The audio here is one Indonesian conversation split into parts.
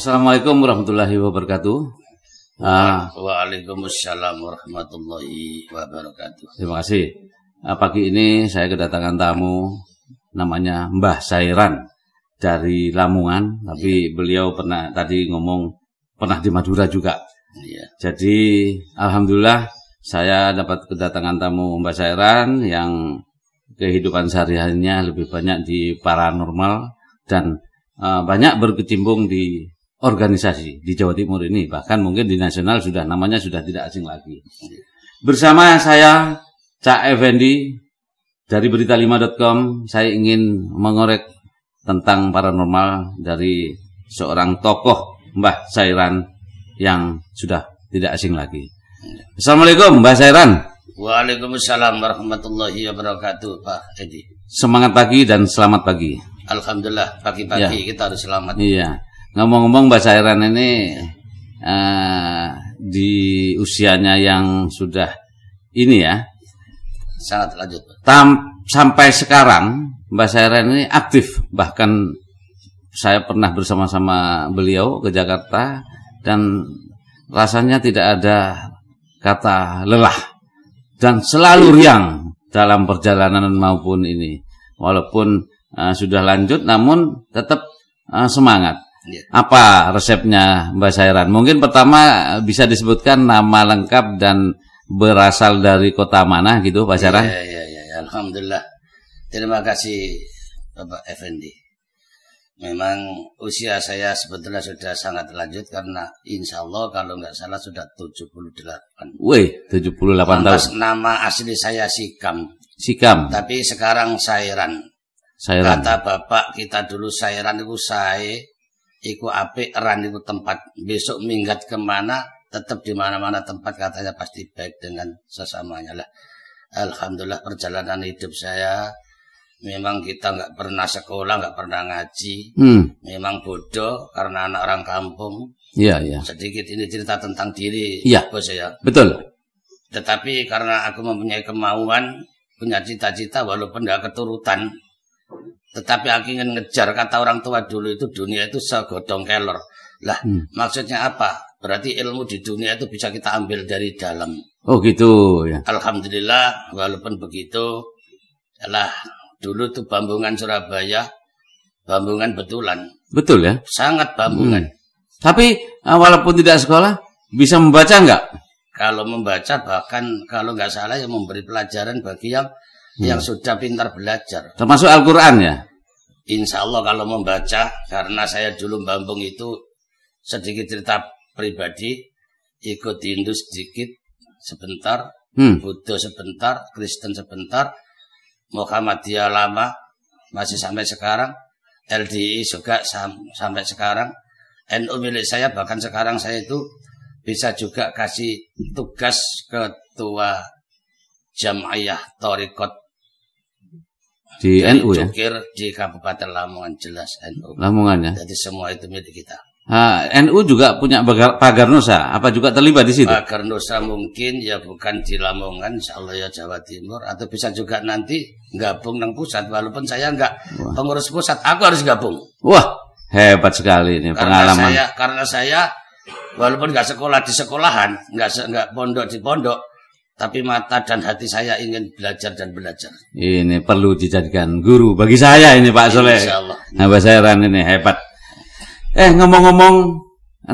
Assalamualaikum warahmatullahi wabarakatuh. Ah, Waalaikumsalam warahmatullahi wabarakatuh. terima kasih. Ah, pagi ini saya kedatangan tamu namanya Mbah Sairan dari Lamongan, tapi beliau pernah tadi ngomong pernah di Madura juga. Iya. Jadi alhamdulillah saya dapat kedatangan tamu Mbah Sairan yang kehidupan sehari-harinya lebih banyak di paranormal dan eh, banyak berkecimpung di organisasi di Jawa Timur ini bahkan mungkin di nasional sudah namanya sudah tidak asing lagi. Bersama saya Cak Effendi dari berita5.com saya ingin mengorek tentang paranormal dari seorang tokoh Mbah Sairan yang sudah tidak asing lagi. Assalamualaikum Mbah Sairan. Waalaikumsalam warahmatullahi wabarakatuh, Pak Edi. Semangat pagi dan selamat pagi. Alhamdulillah pagi-pagi kita harus selamat. Iya. Ngomong-ngomong Mbak Sairan ini eh, di usianya yang sudah ini ya, Sangat lanjut. Tam, sampai sekarang Mbak Sairan ini aktif. Bahkan saya pernah bersama-sama beliau ke Jakarta dan rasanya tidak ada kata lelah dan selalu riang dalam perjalanan maupun ini. Walaupun eh, sudah lanjut namun tetap eh, semangat. Iya. Apa resepnya Mbak Sairan? Mungkin pertama eh, bisa disebutkan nama lengkap dan berasal dari kota mana gitu Pak Sairan? Iya, iya, iya. Alhamdulillah. Terima kasih Bapak Effendi. Memang usia saya sebetulnya sudah sangat lanjut karena insya Allah kalau nggak salah sudah 78. Wih, 78 tahun. Lantas nama asli saya Sikam, Sikam, tapi sekarang Sairan. Sairan. Kata bapak kita dulu Sairan itu saya, iku apik ran iku tempat. Besok minggat ke mana, tetap di mana-mana tempat katanya pasti baik dengan sesamanya lah. Alhamdulillah perjalanan hidup saya memang kita nggak pernah sekolah, nggak pernah ngaji. Hmm, Memang bodoh karena anak orang kampung. iya, iya. Sedikit ini cerita tentang diri, Iya. bos ya. Betul. Tetapi karena aku mempunyai kemauan, punya cita-cita walaupun tidak keturutan, tetapi aku ingin ngejar kata orang tua dulu itu dunia itu segodong kelor. Lah, Hmm. maksudnya apa? Berarti ilmu di dunia itu bisa kita ambil dari dalam. Oh gitu ya. Alhamdulillah, walaupun begitu, lah dulu tuh Bambungan Surabaya, Bambungan betulan, Betul ya. sangat Bambungan. Tapi eh, walaupun tidak sekolah, bisa membaca nggak? Kalau membaca bahkan kalau nggak salah yang memberi pelajaran bagi yang yang sudah pintar belajar. Termasuk Al-Quran ya? Insya Allah kalau membaca karena saya dulu Bambung itu sedikit cerita pribadi ikut Hindu sedikit sebentar, Hmm. Buddha sebentar, Kristen sebentar, Muhammadiyah lama masih sampai sekarang, LDI juga sam- sampai sekarang, NU milik saya bahkan sekarang saya itu bisa juga kasih tugas ketua Jam'iyah Torikot Di NU ya? Cukir di Kabupaten Lamongan jelas NU. Lamongan ya. Jadi semua itu milik kita. Ah, NU juga punya pagar, pagar Nusa. Apa juga terlibat di situ? Agar Nusa mungkin ya bukan di Lamongan, insya Allah ya Jawa Timur, atau bisa juga nanti gabung dengan pusat. Walaupun saya enggak pengurus pusat, aku harus gabung. Wah, hebat sekali ini Karena pengalaman. saya, karena saya walaupun nggak sekolah di sekolahan, nggak se- nggak pondok di pondok, tapi mata dan hati saya ingin belajar dan belajar. Ini perlu dijadikan guru bagi saya ini Pak Soleh. Nah, Mbak Sairan ini hebat. Eh, ngomong-ngomong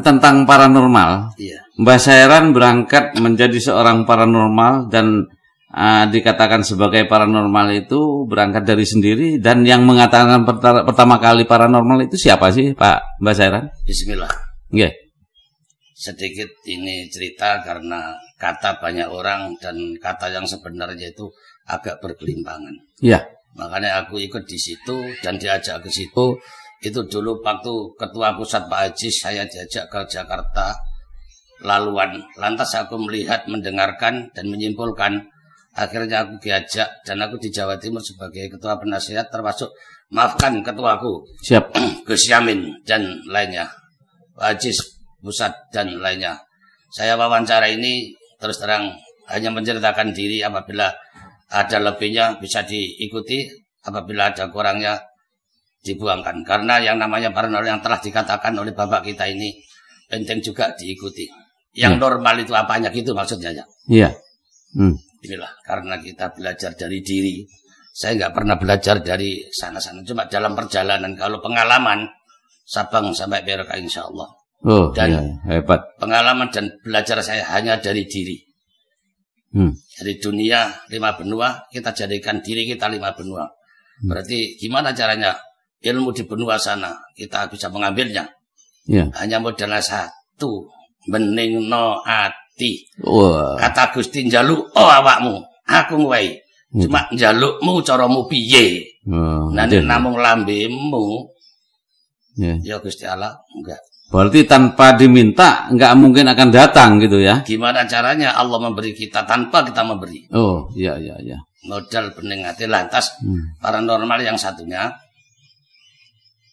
tentang paranormal, Iya. Mbak Sairan berangkat menjadi seorang paranormal dan ah, dikatakan sebagai paranormal itu berangkat dari sendiri dan yang mengatakan perta- pertama kali paranormal itu siapa sih Pak Mbak Sairan? Bismillah. Nggih. sedikit ini cerita karena kata banyak orang dan kata yang sebenarnya itu agak berkelimpangan. Iya. Makanya aku ikut di situ dan diajak ke situ. Itu dulu waktu ketua pusat Pak Haji saya diajak ke Jakarta laluan. Lantas aku melihat, mendengarkan dan menyimpulkan. Akhirnya aku diajak dan aku di Jawa Timur sebagai ketua penasihat termasuk maafkan ketuaku Siap. Gus Yamin dan lainnya, Pak Haji Pusat dan lainnya. Saya wawancara ini terus terang hanya menceritakan diri apabila ada lebihnya bisa diikuti, apabila ada kurangnya dibuangkan karena yang namanya paranormal yang telah dikatakan oleh bapak kita ini penting juga diikuti. Yang ya. normal itu apanya gitu maksudnya ya. Iya. Hmm. Inilah karena kita belajar dari diri. Saya nggak pernah belajar dari sana-sana. Cuma dalam perjalanan kalau pengalaman Sabang sampai Perak insya Allah. Oh, dan iya, hebat. Pengalaman dan belajar saya hanya dari diri. Hmm. Dari dunia lima benua kita jadikan diri kita lima benua. Hmm. Berarti gimana caranya ilmu di benua sana kita bisa mengambilnya? Yeah. Hanya modalnya satu, bening no ati. Wow. Kata Gusti njaluk oh awakmu, aku ngwei. Yeah. Cuma njalukmu caramu piye? Oh, Nanti namung lambemu. Yeah. Ya Gusti Allah enggak. Berarti tanpa diminta nggak mungkin akan datang gitu ya? Gimana caranya Allah memberi kita tanpa kita memberi? Oh iya iya iya. Modal bening hati lantas hmm. paranormal yang satunya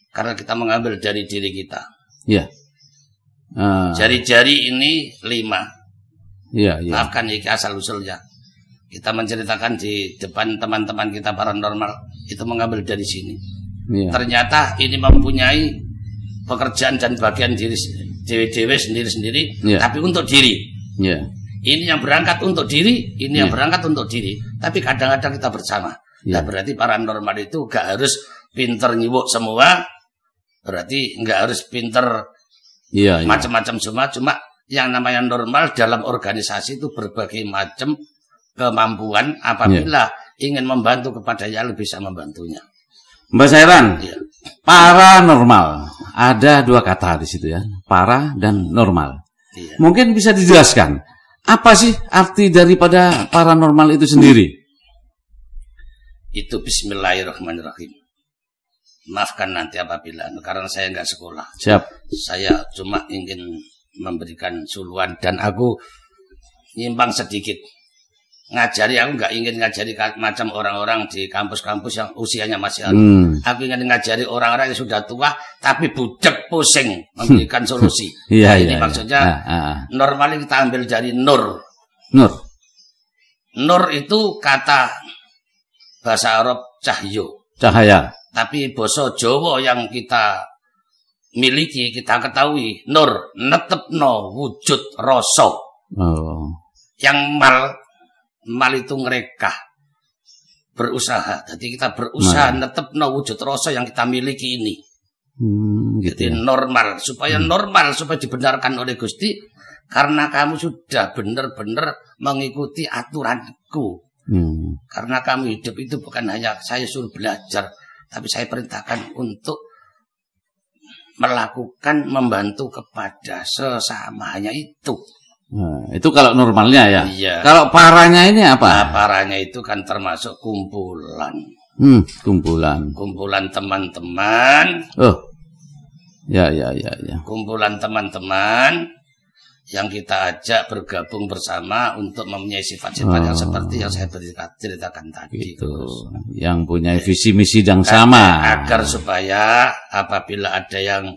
karena kita mengambil dari diri kita. Iya. Uh. Jari-jari ini lima. Iya, iya. Maafkan ini asal usulnya. Kita menceritakan di depan teman-teman kita paranormal itu mengambil dari sini. Iya. Ternyata ini mempunyai pekerjaan dan bagian diri dewe-dewe sendiri-sendiri, yeah. tapi untuk diri. Yeah. Ini yang berangkat untuk diri, ini yeah. yang berangkat untuk diri. Tapi kadang-kadang kita bersama. Yeah. Nah, berarti paranormal itu gak harus pinter nyibuk semua, Berarti nggak harus pinter iya, iya. macam-macam semua. Cuma yang namanya normal dalam organisasi itu berbagai macam kemampuan apabila iya. ingin membantu kepada yang bisa membantunya. Mbak Sairan, iya. paranormal ada dua kata di situ ya, para dan normal. Iya. Mungkin bisa dijelaskan apa sih arti daripada paranormal itu sendiri? Itu Bismillahirrahmanirrahim. Maafkan nanti apabila karena saya nggak sekolah. Siap. Saya cuma ingin memberikan suluan dan aku nyimbang sedikit. Ngajari aku nggak ingin ngajari macam orang-orang di kampus-kampus yang usianya masih ada. Hmm. Aku ingin ngajari orang-orang yang sudah tua tapi budak pusing memberikan solusi. Iya, nah, ini iya, maksudnya iya. Ah, ah. normal kita ambil dari nur. Nur. Nur itu kata bahasa Arab cahyo. Cahaya. Tapi boso Jawa yang kita miliki, kita ketahui, nur, netepno wujud rasa. Oh. Yang mal, mal itu mereka berusaha. Jadi kita berusaha nah. netepno wujud rasa yang kita miliki ini. Hmm, gitu Jadi ya. normal, supaya hmm. normal, supaya dibenarkan oleh Gusti, karena kamu sudah benar-benar mengikuti aturanku. Hmm. Karena kamu hidup itu bukan hanya saya suruh belajar, tapi saya perintahkan untuk melakukan membantu kepada sesamanya itu. Nah, itu kalau normalnya ya. Iya. Kalau parahnya ini apa? Nah, parahnya itu kan termasuk kumpulan. Hmm, kumpulan. Kumpulan teman-teman. Oh. Ya, ya, ya, ya. Kumpulan teman-teman yang kita ajak bergabung bersama untuk mempunyai sifat-sifat oh. yang seperti yang saya ceritakan tadi. Itu. Yang punya visi misi yang sama. Agar supaya apabila ada yang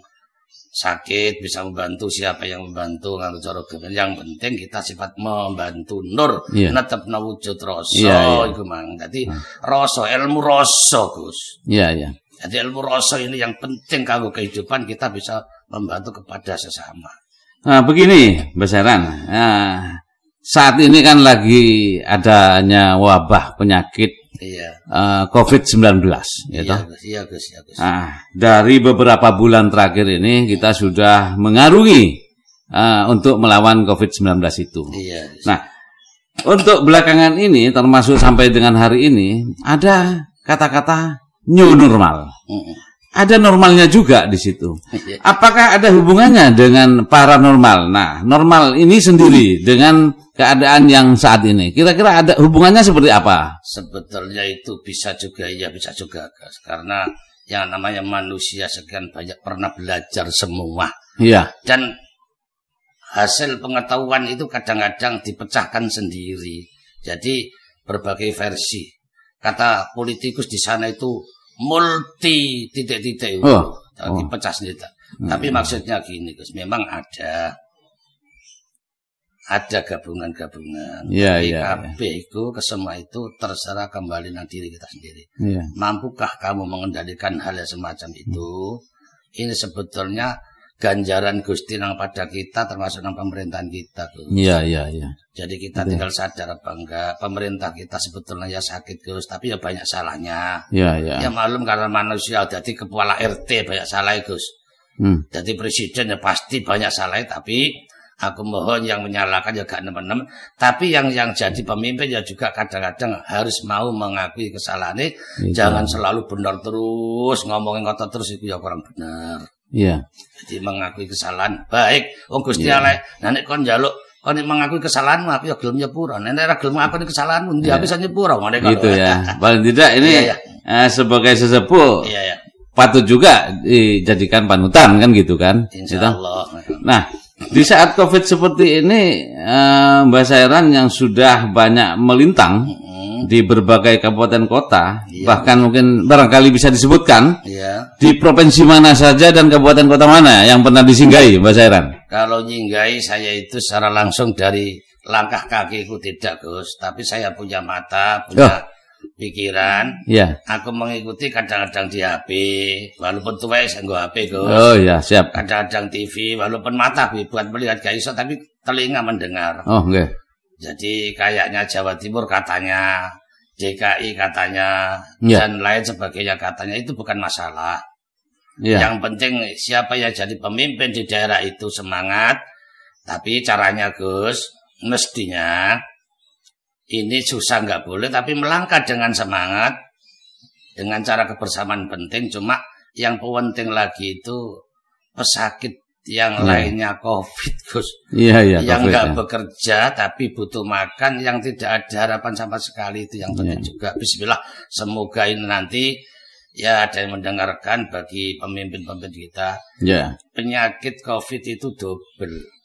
sakit bisa membantu siapa yang membantu kalau cara yang penting kita sifat membantu nur yeah. netep wujud rasa yeah, yeah. itu mang jadi hmm. rasa ilmu rasa Gus iya yeah, iya yeah. jadi ilmu rasa ini yang penting kalau kehidupan kita bisa membantu kepada sesama Nah, begini, besaran. Nah, saat ini kan lagi adanya wabah penyakit iya. uh, COVID-19, ya iya, Gus, iya, Gus, iya, Gus. Nah, dari beberapa bulan terakhir ini kita sudah mengarungi uh, untuk melawan COVID-19 itu. Iya, Nah, untuk belakangan ini termasuk sampai dengan hari ini ada kata-kata new normal. Mm -mm ada normalnya juga di situ. Iya. Apakah ada hubungannya dengan paranormal? Nah, normal ini sendiri dengan keadaan yang saat ini. Kira-kira ada hubungannya seperti apa? Sebetulnya itu bisa juga, ya bisa juga. Karena yang namanya manusia sekian banyak pernah belajar semua. Iya. Dan hasil pengetahuan itu kadang-kadang dipecahkan sendiri. Jadi berbagai versi. Kata politikus di sana itu multi titik-titik itu. Oh. oh. Dipecah sendiri. Hmm. Tapi maksudnya gini Gus, memang ada ada gabungan-gabungan. Iya, Tapi iya, KB itu kesemua itu terserah kembali nang diri kita sendiri. Iya. Mampukah kamu mengendalikan hal yang semacam itu? Ini sebetulnya ganjaran Gusti nang pada kita termasuk nang pemerintahan kita Gus. Iya, iya, iya. Jadi kita tinggal sadar apa enggak pemerintah kita sebetulnya ya sakit Gus, tapi ya banyak salahnya. Iya, iya. Ya malum karena manusia jadi kepala RT banyak salah Gus. Hmm. Jadi presiden ya pasti banyak salah tapi aku mohon yang menyalahkan ya gak nemen-nemen tapi yang yang jadi pemimpin ya juga kadang-kadang harus mau mengakui kesalahannya jangan selalu benar terus ngomongin kata terus itu ya kurang benar Iya. jadi mengakui kesalahan baik wong Gusti Iya. Allah nek kon njaluk kon mengakui kesalahanmu aku ya gelem nyepura nek ora gelem ngakui kesalahanmu ndi aku bisa nyepura ngene kok. Gitu ya. Paling tidak ini Iya, iya. eh, sebagai sesepuh iya ya patut juga dijadikan panutan kan gitu kan? Gitu. insyaallah Nah, di saat Covid seperti ini eh, Mbak Sairan yang sudah banyak melintang Di berbagai kabupaten kota, Iya. bahkan mungkin barangkali bisa disebutkan iya di provinsi mana saja dan kabupaten kota mana yang pernah disinggahi Mbak Sairan? Kalau nyinggai saya itu secara langsung dari langkah kakiku tidak Gus, tapi saya punya mata, punya pikiran. Iya. Aku mengikuti kadang-kadang di HP, walaupun tua saya nggak HP Gus. Oh ya, siap. Kadang-kadang TV, walaupun mata Bu, buat melihat gak iso, tapi telinga mendengar. Oh, oke. Jadi kayaknya Jawa Timur katanya, DKI katanya, Iya. dan lain sebagainya katanya itu bukan masalah. Iya. Yang penting siapa yang jadi pemimpin di daerah itu semangat. Tapi caranya Gus, mestinya ini susah nggak boleh, tapi melangkah dengan semangat, dengan cara kebersamaan penting. Cuma yang penting lagi itu pesakit yang Iya. lainnya COVID Gus. Iya, iya, yang nggak ya. bekerja tapi butuh makan, yang tidak ada harapan sama sekali itu yang penting Iya. juga. Bismillah, semoga ini nanti ya ada yang mendengarkan bagi pemimpin-pemimpin kita Ya. penyakit COVID itu double.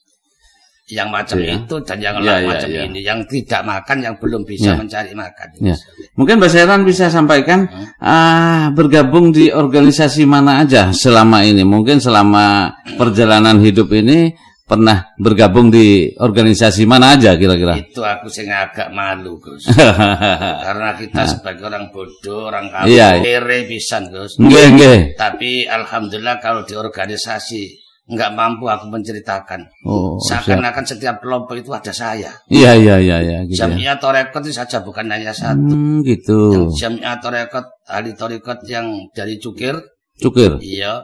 Yang macam Iya. itu dan yang Iya, iya, macam iya. ini, yang tidak makan, yang belum bisa Iya. mencari makan. Iya. Mungkin Mbak Sairan bisa sampaikan Hmm. ah, bergabung di organisasi mana aja selama ini? Mungkin selama perjalanan hidup ini pernah bergabung di organisasi mana aja kira-kira? Itu aku sing agak malu, Gus. Karena kita sebagai orang bodoh, orang kafir, Iya. pisan, Gus. Nggih, nggih. Tapi alhamdulillah kalau di organisasi nggak mampu aku menceritakan. Oh. Seakan-akan setiap kelompok itu ada saya. Iya, iya, iya, iya, gitu ya. Jamiah Torekot itu saja bukan hanya satu. Hmm, gitu. Jamiah Torekot, ahli Torekot yang dari Cukir, Cukir. iya,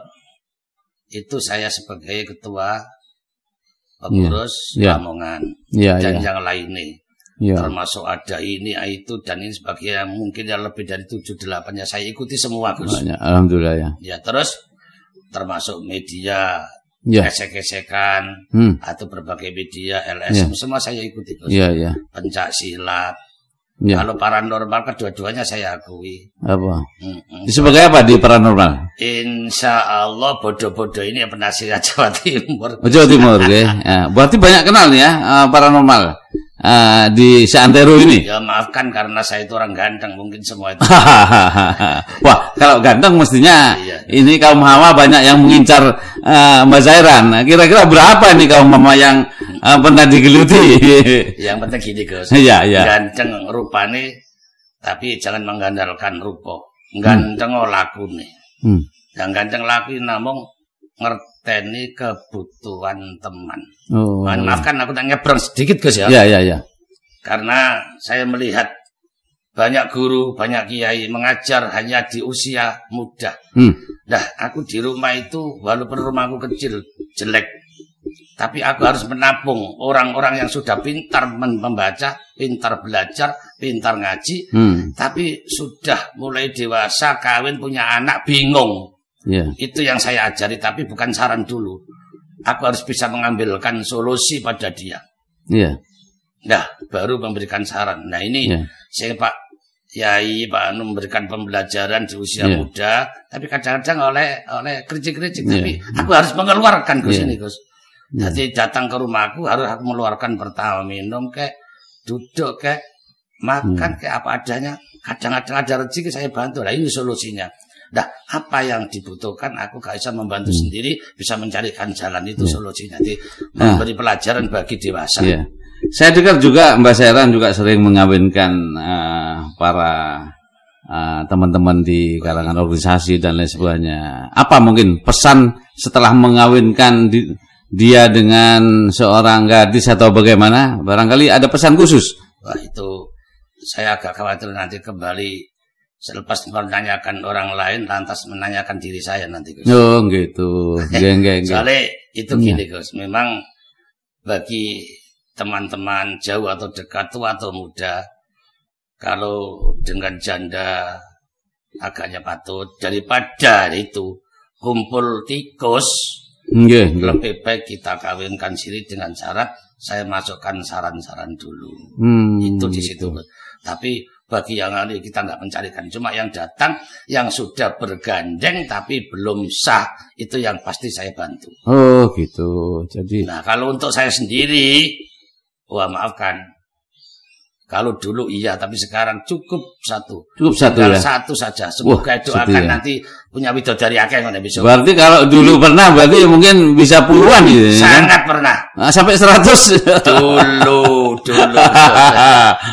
itu saya sebagai ketua pengurus Iya. Lamongan Iya, dan iya. yang lainnya. Iya. Termasuk ada ini, itu, dan ini sebagainya. Mungkin yang lebih dari 7-8 ya saya ikuti semua, Gus. Banyak, alhamdulillah ya. Ya terus termasuk media, Iya. esek-esekan, Hmm. atau berbagai media, LSM, semua saya ikuti. Iya, iya. Pencak silat. Iya. Kalau paranormal kedua-duanya saya akui. Apa? Mm-mm. Sebagai apa di paranormal? Insya Allah bodoh-bodoh ini yang penasihat Jawa Timur. Oh, Jawa Timur, oke. Ya, berarti banyak kenal ya eh, paranormal eh, di seantero ini. Ya maafkan karena saya itu orang ganteng mungkin semua itu. Wah, kalau ganteng mestinya Iya. ini kaum hawa banyak yang mengincar eh, Mbak Zairan. Kira-kira berapa nih kaum hawa yang eh, pernah digeluti? yang penting gini Gus. Iya, iya. Ganteng rupane tapi jangan mengandalkan rupa. Ganteng hmm. laku nih. Hmm. Yang ganteng laku ini namung ngerteni kebutuhan teman. Oh. Mohon maafkan aku tak nyebrang sedikit Gus ya. Ya, ya, ya. Karena saya melihat banyak guru, banyak kiai mengajar hanya di usia muda. Hmm. Nah, aku di rumah itu walaupun rumahku kecil, jelek, tapi aku harus menabung orang-orang yang sudah pintar membaca, pintar belajar, pintar ngaji, Hmm. tapi sudah mulai dewasa, kawin, punya anak, bingung. Ya. Itu yang saya ajari, tapi bukan saran dulu. Aku harus bisa mengambilkan solusi pada dia. Iya. Nah, baru memberikan saran. Nah, ini Iya. saya Pak Yai Pak Anu memberikan pembelajaran di usia Iya. muda, tapi kadang-kadang oleh oleh kritik-kritik. Iya. Tapi aku harus mengeluarkan Gus Iya. ini Gus. Iya. Jadi datang ke rumahku harus aku mengeluarkan pertama minum kayak duduk kayak makan Iya. kayak apa adanya. Kadang-kadang ada rezeki saya bantu. Nah ini solusinya. Nah apa yang dibutuhkan aku gak bisa membantu sendiri bisa mencarikan jalan itu Iya. solusinya. Jadi Nah. memberi pelajaran bagi dewasa. Iya. Saya dengar juga Mbak Sairan juga sering mengawinkan uh, para uh, teman-teman di kalangan organisasi dan lain sebagainya. Apa mungkin pesan setelah mengawinkan di, dia dengan seorang gadis atau bagaimana? Barangkali ada pesan khusus. Wah itu saya agak khawatir nanti kembali selepas menanyakan orang lain lantas menanyakan diri saya nanti Gus. Oh gitu. Geng, geng, Soalnya itu gini iya. Gus, memang bagi teman-teman jauh atau dekat tua atau muda kalau dengan janda agaknya patut. Daripada itu kumpul tikus. Yeah, lebih baik kita kawinkan siri dengan syarat saya masukkan saran-saran dulu. Hmm, itu di situ. Gitu. tapi bagi yang lain kita nggak mencarikan. Cuma yang datang yang sudah bergandeng tapi belum sah itu yang pasti saya bantu. Oh gitu. Jadi nah kalau untuk saya sendiri Wah maafkan. Kalau dulu iya, tapi sekarang cukup satu. Cukup satu ya? satu saja. Semoga itu akan ya? nanti punya dari akhir mana besok. Berarti kalau dulu pernah, berarti mungkin bisa puluhan gitu. Ya? Sangat pernah. Nah, sampai seratus. Dulu, dulu.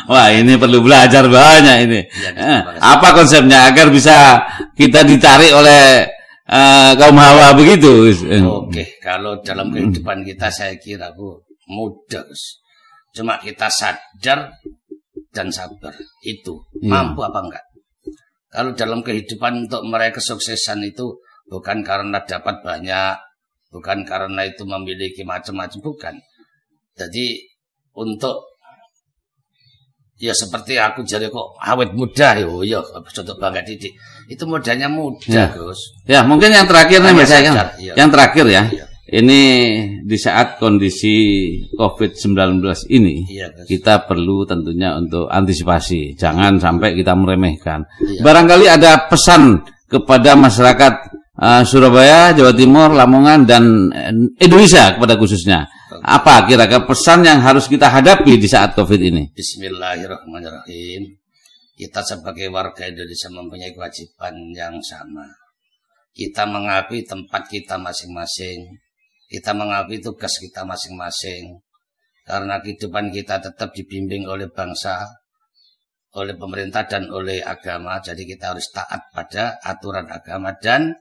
Wah ini perlu belajar banyak ini. Ya, eh, apa konsepnya agar bisa kita ditarik oleh uh, kaum hawa begitu? Oke, kalau dalam kehidupan kita saya kira bu mudah. Cuma kita sadar dan sabar. Itu hmm. mampu apa enggak? Kalau dalam kehidupan untuk meraih kesuksesan itu bukan karena dapat banyak, bukan karena itu memiliki macam-macam, bukan. Jadi untuk ya seperti aku jadi kok awet muda yo yo contoh bangga didik itu modalnya mudah ya. Gus ya mungkin yang terakhir nih mas ya. yang terakhir ya, ya ini di saat kondisi COVID-19 ini iya, kita perlu tentunya untuk antisipasi, jangan sampai kita meremehkan. Iya. Barangkali ada pesan kepada masyarakat uh, Surabaya, Jawa Timur, Lamongan dan uh, Indonesia kepada khususnya. Apa kira-kira pesan yang harus kita hadapi di saat COVID ini? Bismillahirrahmanirrahim. Kita sebagai warga Indonesia mempunyai kewajiban yang sama. Kita mengakui tempat kita masing-masing kita mengakui tugas kita masing-masing. Karena kehidupan kita tetap dibimbing oleh bangsa, oleh pemerintah dan oleh agama. Jadi kita harus taat pada aturan agama dan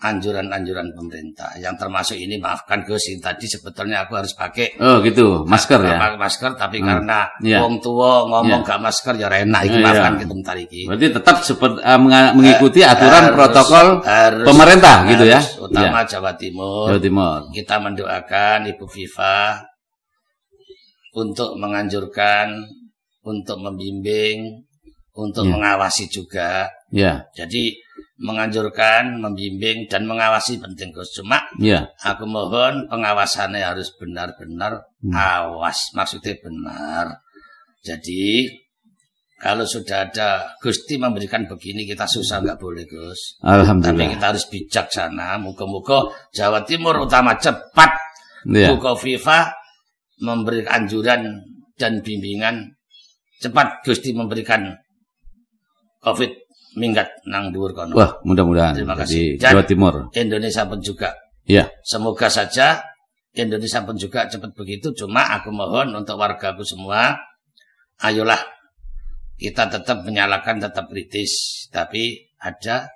anjuran-anjuran pemerintah. Yang termasuk ini maafkan Gus, tadi sebetulnya aku harus pakai Oh gitu, masker ya. Pakai masker tapi hmm. karena yeah. wong tua ngomong yeah. gak masker ya enak iki yeah. maafkan kita bentar iki. Berarti tetap seperti uh, mengikuti aturan harus, protokol harus, pemerintah harus, gitu ya. Utama yeah. Jawa Timur. Jawa Timur. Kita mendoakan Ibu Viva untuk menganjurkan, untuk membimbing, untuk yeah. mengawasi juga. Ya. Jadi menganjurkan, membimbing dan mengawasi penting Gus. Cuma ya. aku mohon pengawasannya harus benar-benar hmm. awas, maksudnya benar. Jadi kalau sudah ada Gusti memberikan begini kita susah nggak boleh Gus. Alhamdulillah. Tapi kita harus bijaksana. Muka-muka Jawa Timur utama cepat. Ya. Muka FIFA memberi anjuran dan bimbingan cepat Gusti memberikan COVID minggat nang dhuwur kono. Wah, mudah-mudahan. Terima kasih. Jawa Timur. Indonesia pun juga. Iya. Semoga saja Indonesia pun juga cepat begitu. Cuma aku mohon untuk wargaku semua, ayolah kita tetap menyalakan, tetap kritis, tapi ada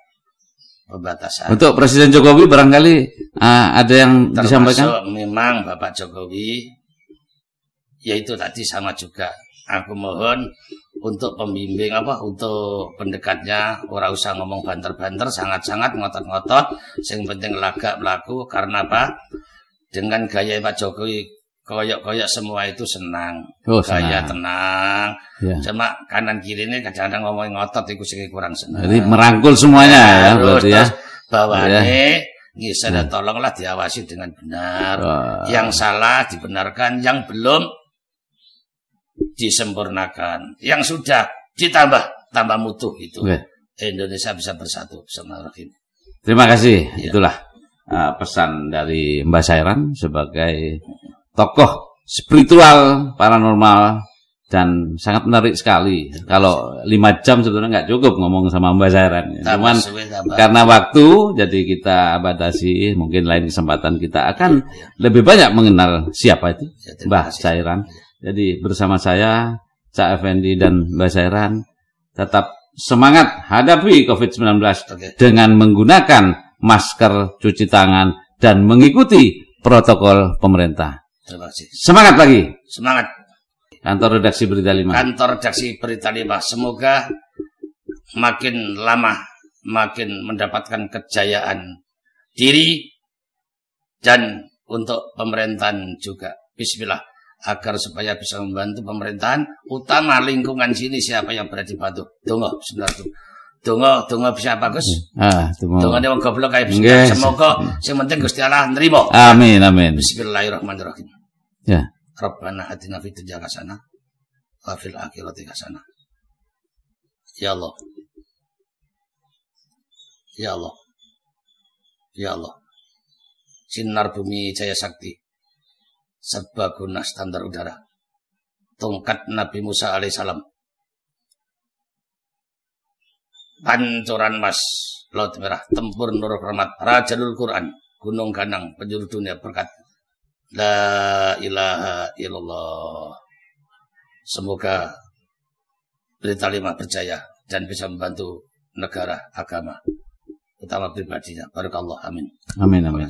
pembatasan. Untuk Presiden Jokowi barangkali uh, ada yang Termasuk disampaikan? memang Bapak Jokowi, yaitu tadi sama juga. Aku mohon untuk pembimbing apa untuk pendekatnya orang usah ngomong banter-banter sangat-sangat ngotot-ngotot yang penting lagak pelaku karena apa dengan gaya Pak Jokowi koyok-koyok semua itu senang oh, gaya tenang ya. cuma kanan kiri ini kadang-kadang ngomong ngotot itu sih kurang senang jadi merangkul semuanya ya, ya berarti ya ya. Ngisa ya. tolonglah diawasi dengan benar. Wah. Yang salah dibenarkan, yang belum disempurnakan. Yang sudah ditambah tambah mutu itu. Okay. Indonesia bisa bersatu. Terima kasih. Ya. Itulah uh, pesan dari Mbak Sairan sebagai tokoh spiritual paranormal dan sangat menarik sekali. Kalau lima jam sebetulnya nggak cukup ngomong sama Mbak Sairan. Cuman karena waktu, jadi kita batasi. Mungkin lain kesempatan kita akan ya, ya. lebih banyak mengenal siapa itu ya, Mbak Sairan. Jadi bersama saya, Cak Effendi dan Mbak Sairan tetap semangat hadapi COVID-19 okay. dengan menggunakan masker, cuci tangan, dan mengikuti protokol pemerintah. Terima kasih. Semangat lagi. Semangat. Kantor redaksi Berita Lima. Kantor redaksi Berita Lima. Semoga makin lama makin mendapatkan kejayaan diri dan untuk pemerintahan juga. Bismillah agar supaya bisa membantu pemerintahan utama lingkungan sini siapa yang berada dibantu. Tunggu sebenarnya. Tunggu, tunggu bisa bagus. Ah, tunggu. Tunggu dia goblok kayak bisa. Semoga yang penting Gusti Allah nerima. Amin, amin. Bismillahirrahmanirrahim. Ya. Rabbana hatina fid dunya hasanah wa fil akhirati hasanah. Ya Allah. Ya Allah. Ya Allah. Sinar bumi Jaya Sakti serbaguna standar udara. Tongkat Nabi Musa alaihissalam. Pancoran Mas Laut Merah, Tempur Nur Rahmat, Rajalul Quran, Gunung Ganang, penjuru dunia berkat. La ilaha illallah. Semoga berita lima berjaya dan bisa membantu negara, agama, utama pribadinya. Barakallah. Amin. Amin. Amin.